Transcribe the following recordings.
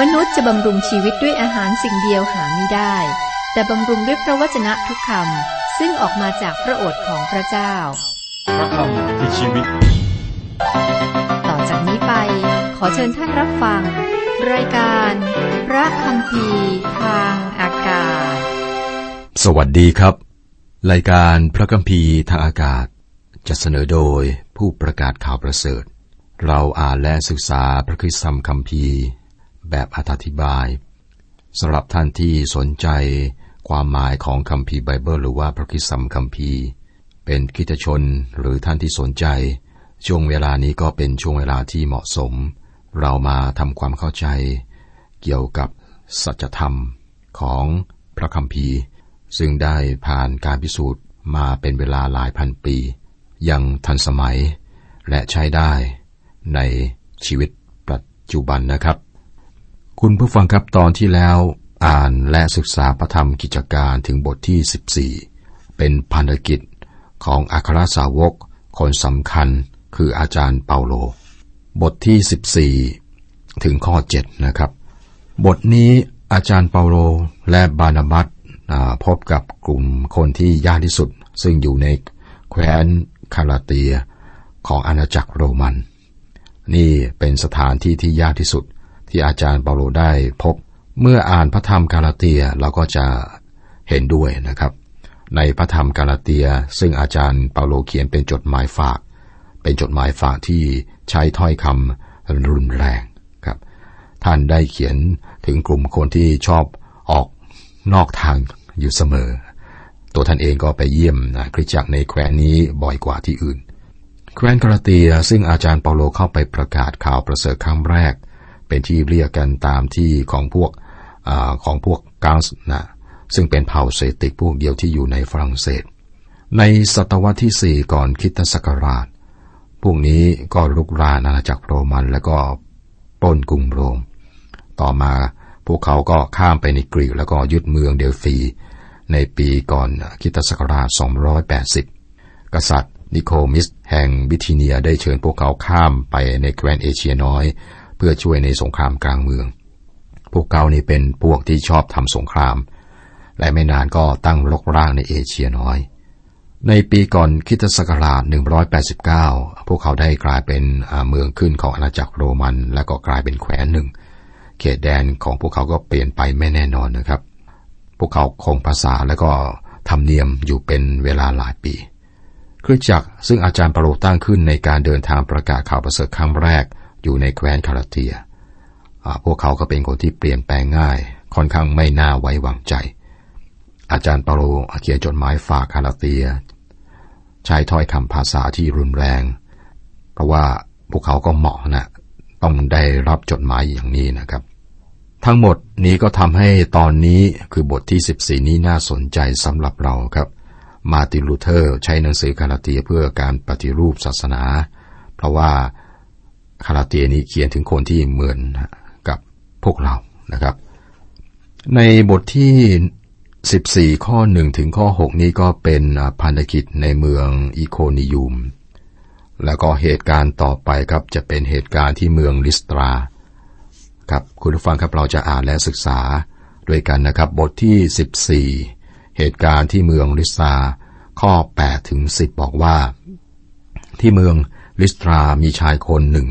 มนุษย์จะบำรุงชีวิตด้วยอาหารสิ่งเดียวหาไม่ได้ แต่บำรุงด้วยพระวจนะทุกคำซึ่งออกมาจากพระโอษฐ์ของพระเจ้า พระคำคือชีวิต ต่อจากนี้ไป ขอเชิญท่านรับฟัง รายการ พระคำพีทางอากาศ สวัสดีครับ รายการพระคัมภีร์ทางอากาศจะเสนอโดยผู้ประกาศข่าวประเสริฐ เราอ่านและศึกษาพระคริสตธรรมคัมภีร์ แบบอธิบายสำหรับท่านที่สนใจความหมายของคัมภีร์ไบเบิลหรือว่าพระคริสตธรรมคัมภีร์เป็นคิตชนหรือท่านที่สนใจ ช่วงเวลานี้ก็เป็นช่วงเวลาที่เหมาะสม เรามาทำความเข้าใจ เกี่ยวกับสัจธรรมของพระคัมภีร์ซึ่งได้ผ่านการพิสูจน์มาเป็นเวลาหลายพันปี ยังทันสมัย และใช้ได้ในชีวิตปัจจุบันนะครับ คุณผู้ฟังครับตอนที่แล้วอ่านและศึกษาพระธรรมกิจการถึงบทที่ 14 เป็นพันธกิจของอัครสาวก คนสำคัญคืออาจารย์เปาโล บทที่ 14 ถึงข้อ 7 นะครับ บทนี้อาจารย์เปาโลและบานาบัสอ่าพบกับกลุ่มคนที่ยากที่สุด ซึ่งอยู่ในแคว้นคาราเตียของอาณาจักรโรมัน นี่เป็นสถานที่ที่ยากที่สุด ที่อาจารย์เปาโลได้พบ เมื่ออ่านพระธรรมกาลาเตียเราก็จะเห็นด้วยนะครับ ในพระธรรมกาลาเตีย ซึ่งอาจารย์เปาโลเขียนเป็นจดหมายฝาก เป็นจดหมายฝากที่ใช้ถ้อยคำรุนแรงครับ ท่านได้เขียนถึงกลุ่มคนที่ชอบออกนอกทางอยู่เสมอ ตัวท่านเองก็ไปเยี่ยมนะคริสตจักรในแคว้นนี้บ่อยกว่าที่อื่น แคว้นกาลาเตียซึ่งอาจารย์เปาโลเข้าไปประกาศข่าวประเสริฐครั้งแรก เป็นที่เรียกกันตามที่ของพวกอของพวกกาสนะซึ่งเป็นเผ่าเซติกพวกเดียวที่อยู่ในฝรั่งเศส ในศตวรรษที่สี่ก่อนคิตศักราช พวกนี้ก็ลุกรานอาณาจักรโรมันแล้วก็ปล้นกรุงโรม ต่อมาพวกเขาก็ข้ามไปในกรีกแล้วก็ยึดเมืองเดลฟีในปีก่อนคริสตศักราช 280 กษัตริย์นิโคมิสแห่งบิทิเนียได้เชิญพวกเขาข้ามไปในแคว้นเอเชียน้อย เพื่อช่วยในสงครามกลางเมือง พวกเขานี่เป็นพวกที่ชอบทำสงคราม และไม่นานก็ตั้งรกรากในเอเชียน้อย ในปีก่อนคริสตศักราช 189 พวกเขาได้กลายเป็นเมืองขึ้นของอาณาจักรโรมัน และก็กลายเป็นแคว้นหนึ่ง เขตแดนของพวกเขาก็เปลี่ยนไปไม่แน่นอนนะครับ พวกเขาคงภาษาและก็ทำเนียมอยู่เป็นเวลาหลายปีคริสตจักรซึ่งอาจารย์ปาโลตั้งขึ้นในการเดินทางประกาศข่าวประเสริฐครั้งแรก อยู่ในแคว้นคาราเตีย พวกเขาก็เป็นคนที่เปลี่ยนแปลงง่าย ค่อนข้างไม่น่าไว้วางใจ อาจารย์เปาโลเขียนจดหมายฝากกาลาเทีย ใช้ถ้อยคำภาษาที่รุนแรง เพราะว่าพวกเขาก็เหมาะนะต้องได้รับจดหมายอย่างนี้นะครับ ทั้งหมดนี้ก็ทำให้ตอนนี้คือบทที่ 14 นี้น่าสนใจสำหรับเราครับมาร์ตินลูเธอร์ใช้หนังสือกาลาเทียเพื่อการปฏิรูปศาสนา เพราะว่า กาลาเทียนี้เขียนถึงคนที่เหมือนกับพวกเรานะครับ ในบทที่ 14 ข้อ 1 ถึงข้อ 6 นี้ก็เป็นพันธกิจในเมืองอีโคนิยุม แล้วก็เหตุการณ์ต่อไปครับจะเป็นเหตุการณ์ที่เมืองลิสตราครับคุณผู้ฟังครับเราจะอ่านและศึกษาด้วยกันนะครับ บทที่ 14 เหตุการณ์ที่เมืองลิสตราข้อ8ถึง10 บอกว่า ที่เมืองลิสตรามีชายคนหนึ่ง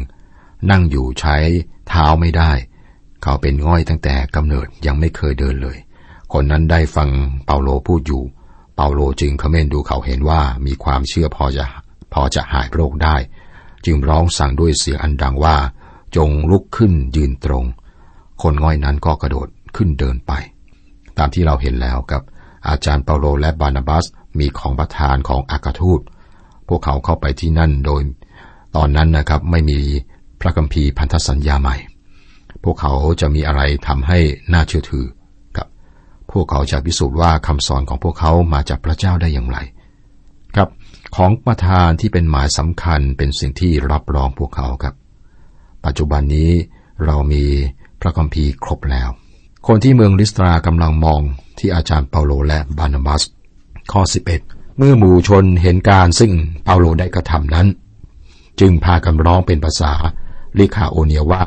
นั่งอยู่ใช้เท้าไม่ได้ เขาเป็นง่อยตั้งแต่กำเนิดยังไม่เคยเดินเลย คนนั้นได้ฟังเปาโลพูดอยู่ เปาโลจึงคอมเมนดูเขาเห็นว่ามีความเชื่อพอจะพอจะหายโรคได้ จึงร้องสั่งด้วยเสียงอันดังว่า จงลุกขึ้นยืนตรง คนง่อยนั้นก็กระโดดขึ้นเดินไป ตามที่เราเห็นแล้วกับอาจารย์เปาโลและบานาบัสมีของประธานของอากาทูต พวกเขาเข้าไปที่นั่นโดย ตอนนั้นนะครับไม่มี พระคัมภีร์พันธสัญญาใหม่ พวกเขาจะมีอะไรทำให้น่าเชื่อถือครับ พวกเขาจะพิสูจน์ว่าคำสอนของพวกเขามาจากพระเจ้าได้อย่างไร ครับ ของประธานที่เป็นหมายสำคัญเป็นสิ่งที่รับรองพวกเขาครับ ปัจจุบันนี้เรามีพระคัมภีร์ครบแล้ว คนที่เมืองลิสตรากำลังมองที่อาจารย์เปาโลและบานาบัส ข้อ 11 เมื่อหมู่ชนเห็นการซึ่งเปาโลได้กระทำนั้น จึงพากันร้องเป็นภาษา ลิคาโอเนียว่า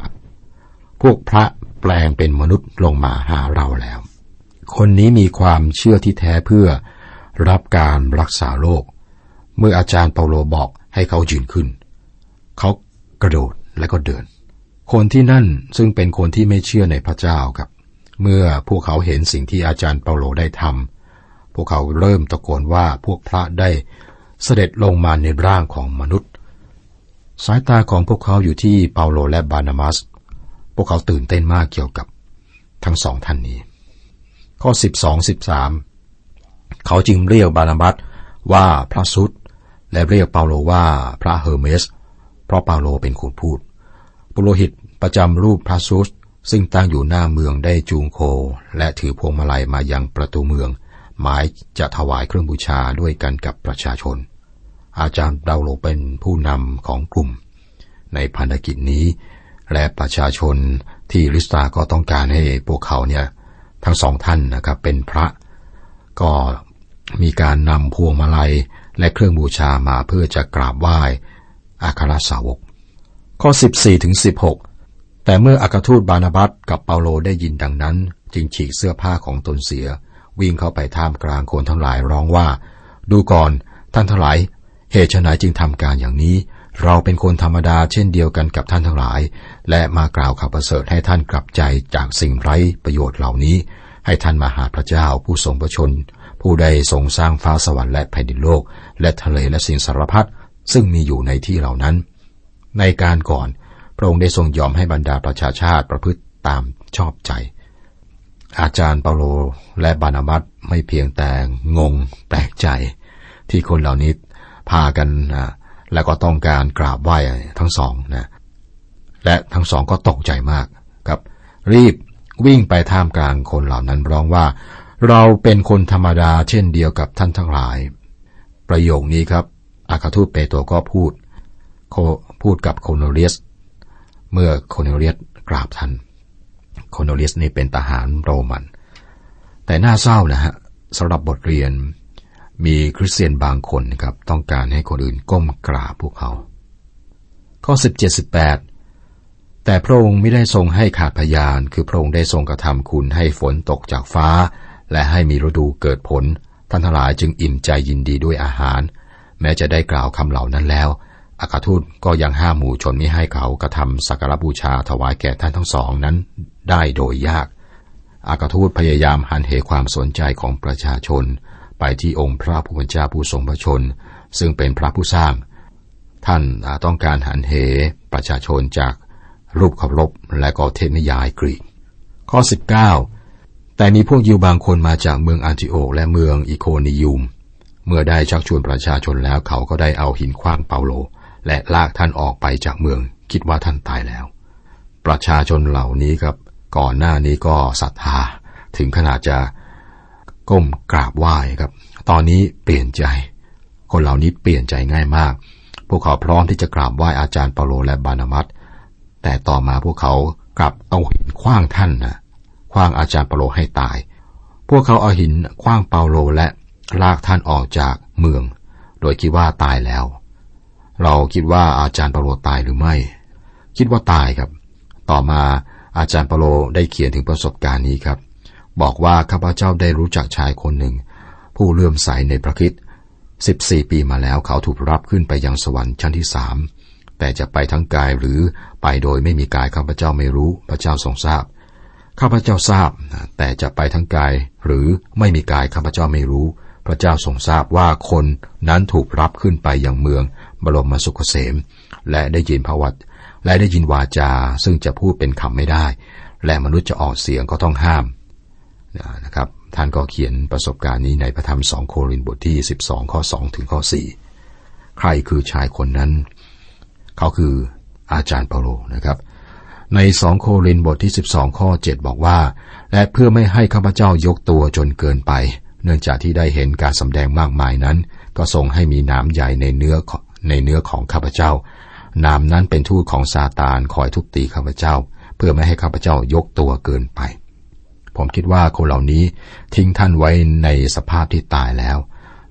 พวกพระแปลงเป็นมนุษย์ลงมาหาเราแล้ว คนนี้มีความเชื่อที่แท้เพื่อรับการรักษาโรค เมื่ออาจารย์เปาโลบอกให้เขายืนขึ้น เขากระโดดและก็เดิน คนที่นั่นซึ่งเป็นคนที่ไม่เชื่อในพระเจ้าครับ เมื่อพวกเขาเห็นสิ่งที่อาจารย์เปาโลได้ทำพวกเขาเริ่มตะโกนว่าพวกพระได้เสด็จลงมาในร่างของมนุษย์ สายตาของพวกเขาอยู่ที่เปาโลและบานามัส พวกเขาตื่นเต้นมากเกี่ยวกับทั้งสองท่านนี้ ข้อ 12 13 เขาจึงเรียกบานามัสว่าพระซุสและเรียกเปาโลว่าพระเฮอร์เมส เพราะเปาโลเป็นคนพูด ปุโรหิตประจำรูปพระซุสซึ่งตั้งอยู่หน้าเมืองได้จูงโค และถือพวงมาลัยมายังประตูเมือง หมายจะถวายเครื่องบูชาด้วยกันกับประชาชน อาจารย์เปาโลเป็นผู้นำของกลุ่ม ในพันธกิจนี้ และประชาชนที่ลิสตาก็ต้องการให้พวกเขาเนี่ยทั้งสองท่านนะครับเป็นพระ ก็มีการนำพวงมาลัยและเครื่องบูชามาเพื่อจะกราบไหว้อาคาราสาวก ข้อ 14ถึง16 แต่เมื่ออากาทูตบานาบัตกับเปาโลได้ยินดังนั้น จึงฉีกเสื้อผ้าของตนเสีย วิ่งเข้าไปท่ามกลางคนทั้งหลายร้องว่า ดูก่อนท่านทั้งหลาย เหตุไฉนจึงทำการอย่างนี้ เราเป็นคนธรรมดาเช่นเดียวกันกับท่านทั้งหลาย และมากล่าวข่าวประเสริฐให้ท่านกลับใจจากสิ่งไร้ประโยชน์เหล่านี้ ให้ท่านมาหาพระเจ้าผู้ทรงประชน ผู้ใดทรงสร้างฟ้าสวรรค์และแผ่นดินโลก และทะเลและสิ่งสารพัดซึ่งมีอยู่ในที่เหล่านั้น ในการก่อนพระองค์ได้ทรงยอมให้บรรดาประชาชาติประพฤติตามชอบใจ อาจารย์เปาโลและบานามัสไม่เพียงแต่งงแปลกใจ ที่คนเหล่านี้ พากันนะแล้วก็ต้องการกราบไหว้ทั้งสองนะและทั้งสองก็ตกใจมากครับ รีบวิ่งไปท่ามกลางคนเหล่านั้นร้องว่า เราเป็นคนธรรมดาเช่นเดียวกับท่านทั้งหลาย ประโยคนี้ครับ อาคาทูตเปโตรก็พูดพูดกับโคโนเลียส เมื่อโคโนเลียสกราบท่านโคโนเลียสนี่เป็นทหารโรมัน แต่น่าเศร้านะฮะสำหรับบทเรียน มีคริสเตียนบางคนนะครับต้องการให้คนอื่นก้มกราบพวกเขา ข้อ 17-18 แต่พระองค์ไม่ได้ทรงให้ขาดพยาน คือพระองค์ได้ทรงกระทำคุณให้ฝนตกจากฟ้า และให้มีฤดูเกิดผล ท่านทั้งหลายจึงอิ่มใจยินดีด้วยอาหาร แม้จะได้กล่าวคำเหล่านั้นแล้วอากาทูตก็ยังห้ามหมู่ชนไม่ให้เขากระทำสักการบูชาถวายแก่ท่านทั้งสองนั้น ได้โดยยาก อากาทูตพยายามหันเหความสนใจของประชาชน ไปที่องค์พระผู้เป็นเจ้าผู้ทรงพระชน ซึ่งเป็นพระผู้สร้าง ท่านต้องการหันเหประชาชนจากรูปเคารพและก็เทพนิยายกรีก ข้อ 19 แต่มีพวกยิวบางคนมาจากเมืองอันติโอกและเมืองอิโคนิยุม เมื่อได้ชักชวนประชาชนแล้วเขาก็ได้เอาหินคว้างเปาโล และลากท่านออกไปจากเมืองคิดว่าท่านตายแล้ว ประชาชนเหล่านี้ครับก่อนหน้านี้ก็ศรัทธา ถึงขนาดจะ ก้มกราบไหว้ครับ ตอนนี้เปลี่ยนใจ คนเหล่านี้เปลี่ยนใจง่ายมาก พวกเขาพร้อมที่จะกราบไหว้อาจารย์เปาโลและบานามัสแต่ต่อมาพวกเขากลับเอาหินคว้างท่านนะคว้างอาจารย์เปาโลให้ตาย พวกเขาเอาหินคว้างเปาโลและลากท่านออกจากเมือง โดยคิดว่าตายแล้ว เราคิดว่าอาจารย์เปาโลตายหรือไม่ คิดว่าตายครับ ต่อมาอาจารย์เปาโลได้เขียนถึงประสบการณ์นี้ครับ บอกว่าข้าพเจ้าได้รู้จักชายคนหนึ่ง ผู้เลื่อมใสในพระคิดสิบสี่ปีมาแล้วเขาถูกรับขึ้นไปยังสวรรค์ชั้นที่สามแต่จะไปทั้งกายหรือไปโดยไม่มีกายข้าพเจ้าไม่รู้พระเจ้าทรงทราบข้าพเจ้าทราบ แต่จะไปทั้งกายหรือไม่มีกายข้าพเจ้าไม่รู้ พระเจ้าทรงทราบว่าคนนั้นถูกรับขึ้นไปยังเมืองบรมสุขเกษมและได้ยินพระวัตและได้ยินวาจาซึ่งจะพูดเป็นคำไม่ได้ และมนุษย์จะออกเสียงก็ต้องห้าม นะครับท่านก็เขียนประสบการณ์นี้ในพระธรรมสองโครินบทที่ 12 ข้อ 2 ถึงข้อ 4 ใครคือชายคนนั้น เขาคืออาจารย์เปาโลนะครับ ในสองโครินบทที่ 12 ข้อ 7 บอกว่า และเพื่อไม่ให้ข้าพเจ้ายกตัวจนเกินไป เนื่องจากที่ได้เห็นการสำแดงมากมายนั้น ก็ทรงให้มีน้ำใหญ่ในเนื้อในเนื้อของข้าพเจ้า น้ำนั้นเป็นทูตของซาตานคอยทุบตีข้าพเจ้า เพื่อไม่ให้ข้าพเจ้ายกตัวเกินไป ผมคิดว่าคนเหล่านี้ทิ้งท่านไว้ในสภาพที่ตายแล้ว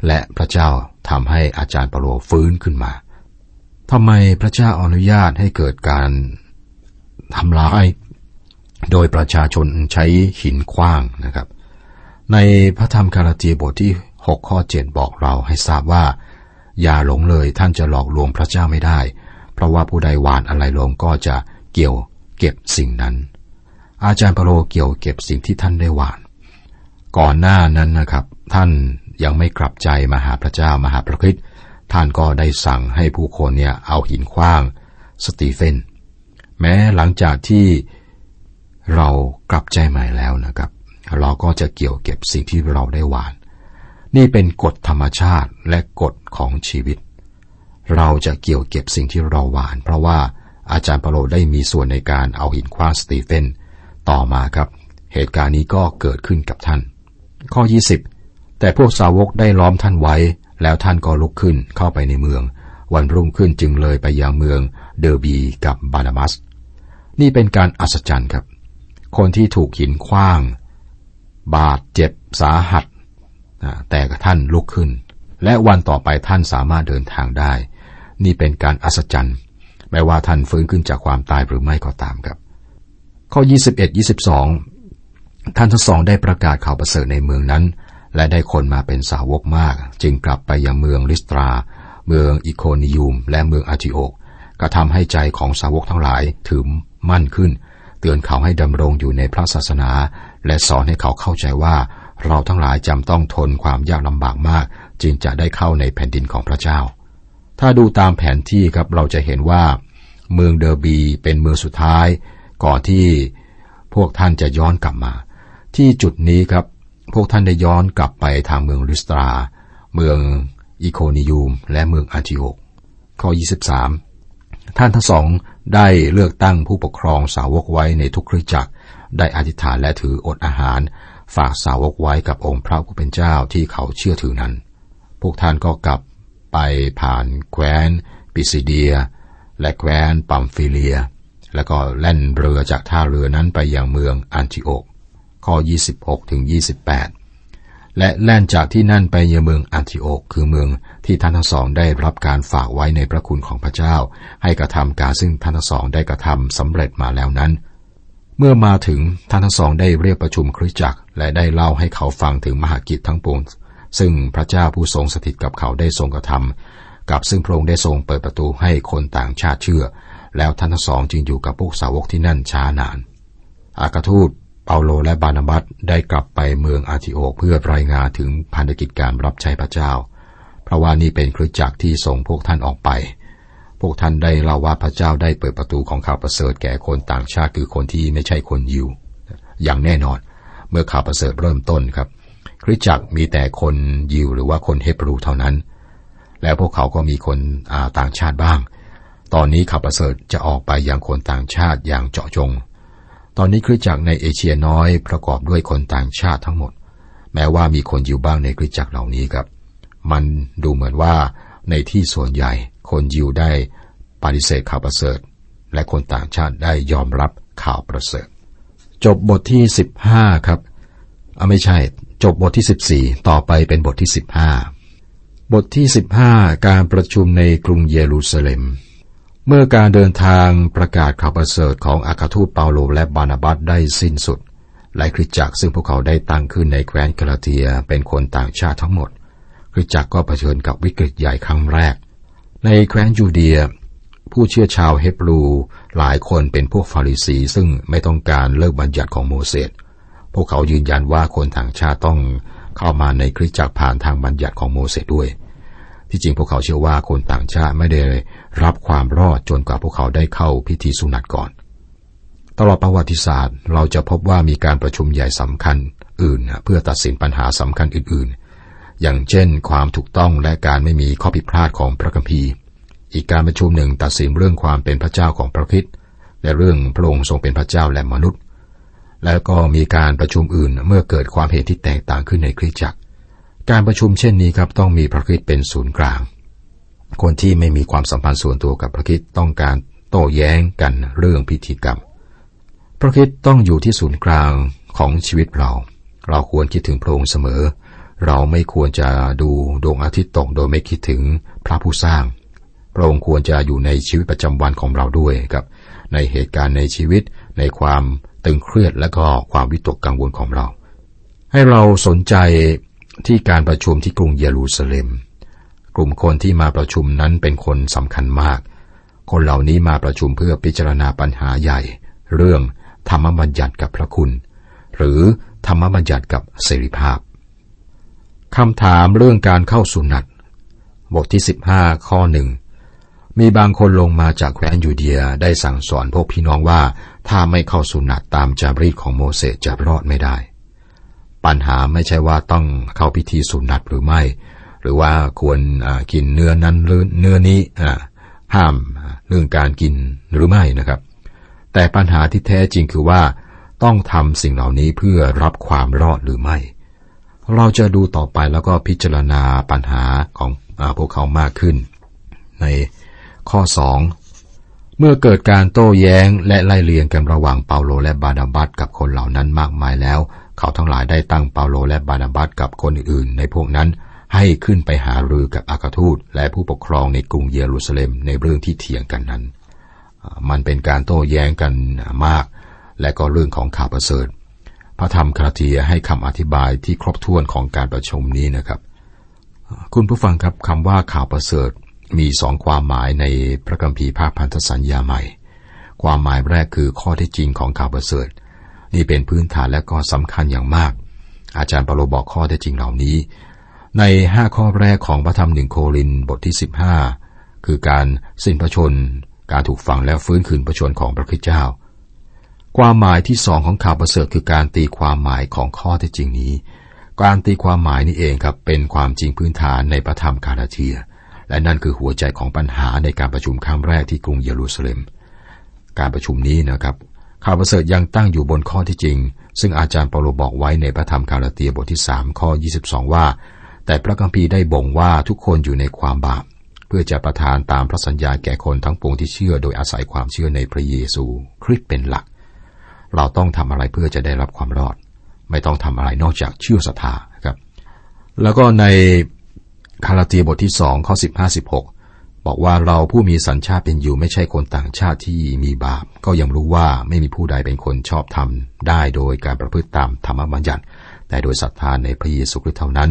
และพระเจ้าทำให้อาจารย์เปโลฟื้นขึ้นมาทำไมพระเจ้าอนุญาตให้เกิดการทำร้าย โดยประชาชนใช้หินคว้างนะครับ ในพระธรรมคาราตีบทที่ 6 ข้อ 7 บอกเราให้ทราบว่า อย่าหลงเลยท่านจะหลอกลวงพระเจ้าไม่ได้ เพราะว่าผู้ใดหวานอะไรลงก็จะเกี่ยวเก็บสิ่งนั้น อาจารย์เปโลเกี่ยวเก็บสิ่งที่ท่านได้หวาน ก่อนหน้านั้นนะครับ ท่านยังไม่กลับใจมาหาพระเจ้ามาหาพระคริสต์ท่านก็ได้สั่งให้ผู้คนเนี่ยเอาหินคว้างสตีเฟนแม้หลังจากที่เรากลับใจใหม่แล้วนะครับ เราก็จะเกี่ยวเก็บสิ่งที่เราได้หวาน นี่เป็นกฎธรรมชาติและกฎของชีวิต เราจะเกี่ยวเก็บสิ่งที่เราหวาน เพราะว่าอาจารย์เปโลได้มีส่วนในการเอาหินคว้างสตีเฟน ต่อมาครับ เหตุการณ์นี้ก็เกิดขึ้นกับท่าน ข้อ 20 แต่พวกสาวกได้ล้อมท่านไว้ แล้วท่านก็ลุกขึ้นเข้าไปในเมือง วันรุ่งขึ้นจึงเลยไปยังเมืองเดอร์บีกับบานามัส นี่เป็นการอัศจรรย์ครับ คนที่ถูกหินคว้าง บาดเจ็บสาหัส แต่ท่านลุกขึ้น และวันต่อไปท่านสามารถเดินทางได้ นี่เป็นการอัศจรรย์ไม่ว่าท่านฟื้นขึ้นจากความตายหรือไม่ก็ตามครับ ข้อ 21 22 ท่านทั้งสองได้ประกาศข่าวประเสริฐในเมืองนั้น และได้คนมาเป็นสาวกมาก จึงกลับไปยังเมืองลิสตรา เมืองอิโคนิยูม และเมืองอาทิโอกก็ทำให้ใจของสาวกทั้งหลายถือมั่นขึ้น เตือนเขาให้ดำรงอยู่ในพระศาสนา และสอนให้เขาเข้าใจว่า เราทั้งหลายจำต้องทนความยากลำบากมาก จึงจะได้เข้าในแผ่นดินของพระเจ้า ถ้าดูตามแผนที่ครับเราจะเห็นว่า เมืองเดอร์บีเป็นเมืองสุดท้าย ก่อนที่พวกท่านจะย้อนกลับมา ที่จุดนี้ครับ พวกท่านได้ย้อนกลับไปทางเมืองลิสตรา เมืองอิโคนิยูม และเมืองอาจิโอกข้อ 23 ท่านทั้งสองได้เลือกตั้งผู้ปกครองสาวกไว้ในทุกคริจักร ได้อธิษฐานและถืออดอาหาร ฝากสาวกไว้กับองค์พระผู้เป็นเจ้าที่เขาเชื่อถือนั้น พวกท่านก็กลับไปผ่านแคว้น ปิซิเดีย และแคว้นปัมฟิเลีย แล้วก็แล่นเรือจากท่าเรือนั้นไปยังเมืองอันติโอก ข้อ 26ถึง28 และแล่นจากที่นั่นไปยังเมืองอันติโอก คือเมืองที่ท่านทั้งสองได้รับการฝากไว้ในพระคุณของพระเจ้า ให้กระทำการซึ่งท่านทั้งสองได้กระทำสำเร็จมาแล้วนั้น เมื่อมาถึงท่านทั้งสองได้เรียกประชุมคริสตจักร และได้เล่าให้เขาฟังถึงมหากิจทั้งปวงซึ่งพระเจ้าผู้ทรงสถิตกับเขาได้ทรงกระทำกับซึ่งพระองค์ได้ทรงเปิดประตูให้คนต่างชาติเชื่อ แล้วท่านทั้งสองจึงอยู่กับพวกสาวกที่นั่นช้านาน อากาทูตเปาโลและบานาบัสได้กลับไปเมืองอาทิโอกเพื่อรายงานถึงพันธกิจการรับใช้พระเจ้า เพราะว่านี่เป็นคริสตจักรที่ส่งพวกท่านออกไป พวกท่านได้เล่าว่าพระเจ้าได้เปิดประตูของข่าวประเสริฐแก่คนต่างชาติคือคนที่ไม่ใช่คนยิว อย่างแน่นอน เมื่อข่าวประเสริฐเริ่มต้นครับ คริสตจักรมีแต่คนยิวหรือว่าคนเฮบรูเท่านั้น แล้วพวกเขาก็มีคนต่างชาติบ้าง ตอนนี้ข่าวประเสริฐจะออกไปยังคนต่างชาติอย่างเจาะจง ตอนนี้คริสตจักรในเอเชียน้อยประกอบด้วยคนต่างชาติทั้งหมด แม้ว่ามีคนยิวบ้างในคริสตจักรเหล่านี้ครับ มันดูเหมือนว่าในที่ส่วนใหญ่คนยิวได้ปฏิเสธข่าวประเสริฐ และคนต่างชาติได้ยอมรับข่าวประเสริฐ จบบทที่ 15 ครับอ่ไม่ใช่ จบบทที่ 14 ต่อไปเป็นบทที่ 15 บทที่ 15 การประชุมในกรุงเยรูซาเล็ม เมื่อการเดินทางประกาศข่าวประเสริฐของอัครทูตเปาโลและบารนาบัสได้สิ้นสุดหลายคริสตจักรซึ่งพวกเขาได้ตั้งขึ้นในแคว้นกาลาเทียเป็นคนต่างชาติทั้งหมด คริสตจักรก็เผชิญกับวิกฤตใหญ่ครั้งแรก ในแคว้นยูเดีย ผู้เชื่อชาวเฮบรูหลายคนเป็นพวกฟาริสีซึ่งไม่ต้องการเลิกบัญญัติของโมเสส พวกเขายืนยันว่าคนต่างชาติต้องเข้ามาในคริสตจักรผ่านทางบัญญัติของโมเสสด้วย ที่จริงพวกเขาเชื่อว่าคนต่างชาติไม่ได้รับความรอดจนกว่าพวกเขาได้เข้าพิธีสุนัตก่อน ตลอดประวัติศาสตร์ เราจะพบว่ามีการประชุมใหญ่สำคัญอื่น เพื่อตัดสินปัญหาสำคัญอื่น ๆ อย่างเช่น ความถูกต้องและการไม่มีข้อผิดพลาดของพระคัมภีร์อีกการประชุมหนึ่งตัดสินเรื่องความเป็นพระเจ้าของพระคริสต์และเรื่องพระองค์ทรงเป็นพระเจ้าและมนุษย์ แล้วก็มีการประชุมอื่นเมื่อเกิดความเห็นที่แตกต่างขึ้นในคริสตจักร การประชุมเช่นนี้ครับต้องมีพระคริสต์เป็นศูนย์กลาง คนที่ไม่มีความสัมพันธ์ส่วนตัวกับพระคริสต์ต้องการโต้แย้งกันเรื่องพิธีกรรม พระคริสต์ต้องอยู่ที่ศูนย์กลางของชีวิตเรา เราควรคิดถึงพระองค์เสมอ เราไม่ควรจะดูดวงอาทิตย์ตกโดยไม่คิดถึงพระผู้สร้าง พระองค์ควรจะอยู่ในชีวิตประจำวันของเราด้วยครับ ในเหตุการณ์ในชีวิตในความตึงเครียดและก็ความวิตกกังวลของเรา ให้เราสนใจ ที่การประชุมที่กรุงเยรูซาเล็ม กลุ่มคนที่มาประชุมนั้นเป็นคนสำคัญมาก คนเหล่านี้มาประชุมเพื่อพิจารณาปัญหาใหญ่ เรื่องธรรมบัญญัติกับพระคุณ หรือธรรมบัญญัติกับเสรีภาพคำถามเรื่องการเข้าสุนัตบทที่ 15 ข้อหนึ่งมีบางคนลงมาจากแคว้นยูเดียได้สั่งสอนพวกพี่น้องว่า ถ้าไม่เข้าสุนัตตามจารีตของโมเสสจะรอดไม่ได้ ปัญหาไม่ใช่ว่าต้องเข้าพิธีสุนัตหรือไม่ หรือว่าควรกินเนื้อนั้นหรือเนื้อนี้ห้ามเรื่องการกินหรือไม่นะครับ แต่ปัญหาที่แท้จริงคือว่า ต้องทำสิ่งเหล่านี้เพื่อรับความรอดหรือไม่ เราจะดูต่อไปแล้วก็พิจารณาปัญหาของอพวกเขามากขึ้น ในข้อสองเมื่อเกิดการโต้แย้งและไล่เลียงกันระหว่างเปาโลและบานาบัสกับคนเหล่านั้นมากมายแล้ว เขาทั้งหลายได้ตั้งเปาโลและบานาบัสกับคนอื่นๆ ในพวกนั้นให้ขึ้นไปหารือกับอากาทูตและผู้ปกครองในกรุงเยรูซาเล็มในเรื่องที่เถียงกันนั้น มันเป็นการโต้แย้งกันมาก และก็เรื่องของข่าวประเสริฐ พระธรรมคราเทียให้คำอธิบายที่ครบถ้วนของการประชุมนี้นะครับ คุณผู้ฟังครับคำว่าข่าวประเสริฐมีสองความหมายในพระคัมภีร์ภาคพันธสัญญาใหม่ ความหมายแรกคือข้อที่จริงของข่าวประเสริฐ นี่เป็นพื้นฐานและก็สำคัญอย่างมาก อาจารย์เปโลบอกข้อที่จริงเหล่านี้ ในห้าข้อแรกของพระธรรมหนึ่งโครินบทที่สิบห้าคือการสิ้นพระชน การถูกฝังแล้วฟื้นคืนพระชนของพระคิดเจ้า ความหมายที่สองของข่าวประเสริฐคือการตีความหมายของข้อที่จริงนี้ การตีความหมายนี้เองครับเป็นความจริงพื้นฐานในพระธรรมกาลาเทีย และนั่นคือหัวใจของปัญหาในการประชุมครั้งแรกที่กรุงเยรูซาเล็มการประชุมนี้นะครับ ข่าวประเสริฐยังตั้งอยู่บนข้อที่จริง ซึ่งอาจารย์เปาโลบอกไว้ในพระธรรมคาราเตียบทที่3ข้อ 22 ว่า แต่พระคัมภีร์ได้บ่งว่าทุกคนอยู่ในความบาปเพื่อจะประทานตามพระสัญญาแก่คนทั้งปวงที่เชื่อ โดยอาศัยความเชื่อในพระเยซูคริสต์เป็นหลัก เราต้องทำอะไรเพื่อจะได้รับความรอด ไม่ต้องทำอะไรนอกจากเชื่อศรัทธาครับ แล้วก็ในคาราเตียบทที่สองข้อสิบห้าสิบหก บอกว่าเราผู้มีสัญชาติเป็นอยู่ไม่ใช่คนต่างชาติที่มีบาป ก็ยังรู้ว่าไม่มีผู้ใดเป็นคนชอบธรรมได้โดยการประพฤติตามธรรมบัญญัติ แต่โดยศรัทธาในพระเยซูคริสต์เท่านั้น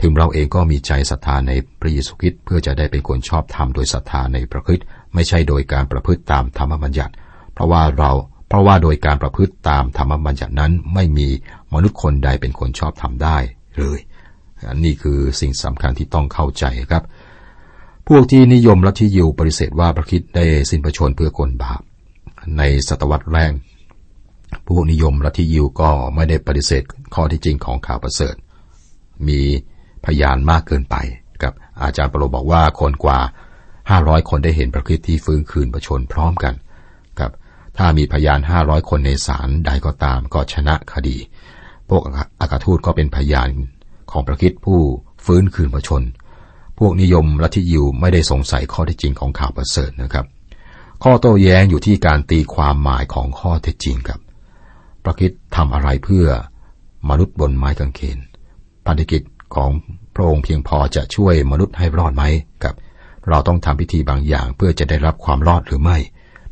ถึงเราเองก็มีใจศรัทธาในพระเยซูคริสต์เพื่อจะได้เป็นคนชอบธรรมโดยศรัทธาในพระคริสต์ไม่ใช่โดยการประพฤติตามธรรมบัญญัติ เพราะว่าเราเพราะว่าโดยการประพฤติตามธรรมบัญญัตินั้นไม่มีมนุษย์คนใดเป็นคนชอบธรรมได้เลยนี่คือสิ่งสำคัญที่ต้องเข้าใจครับ พวกที่นิยมลัทธิยิวปฏิเสธว่าพระคิดได้สิ้นพระชนเพื่อคนบาปในศตวรรษแรกพวกนิยมลัทธิยิวก็ไม่ได้ปฏิเสธข้อที่จริงของข่าวประเสริฐ มีพยานมากเกินไปครับอาจารย์ปโลบอกว่าคนกว่า 500 คนได้เห็นพระคิดที่ฟื้นคืนประชนพร้อมกันครับถ้ามีพยาน 500 คนในศาลใดก็ตามก็ชนะคดี พวกอากาทูตก็เป็นพยานของพระคิดผู้ฟื้นคืนพระชน พวกนิยมลัทธิยิวไม่ได้สงสัยข้อเท็จจริงของข่าวประเสริฐนะครับ ข้อโต้แย้งอยู่ที่การตีความหมายของข้อเท็จจริงครับ พระคิดทำอะไรเพื่อมนุษย์บนไม้กางเขนภารกิจของพระองค์เพียงพอจะช่วยมนุษย์ให้รอดไหมครับ เราต้องทำพิธีบางอย่างเพื่อจะได้รับความรอดหรือไม่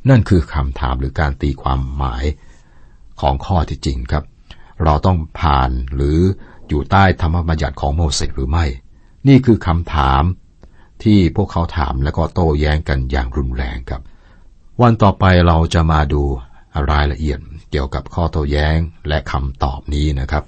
นั่นคือคำถามหรือการตีความหมายของข้อที่จริงครับ เราต้องผ่านหรืออยู่ใต้ธรรมบัญญัติของโมเสสหรือไม่ นี่คือคำถามที่พวกเขาถามและก็โต้แย้งกันอย่างรุนแรงครับ วันต่อไปเราจะมาดูรายละเอียดเกี่ยวกับข้อโต้แย้งและคำตอบนี้นะครับ